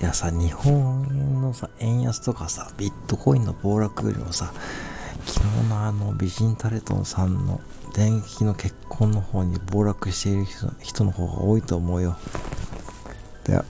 いやさ、日本円のさ、円安とかさ、ビットコインの暴落よりもさ、昨日のあの美人タレトンさんの電撃の結婚の方に暴落している人の方が多いと思うよ。で。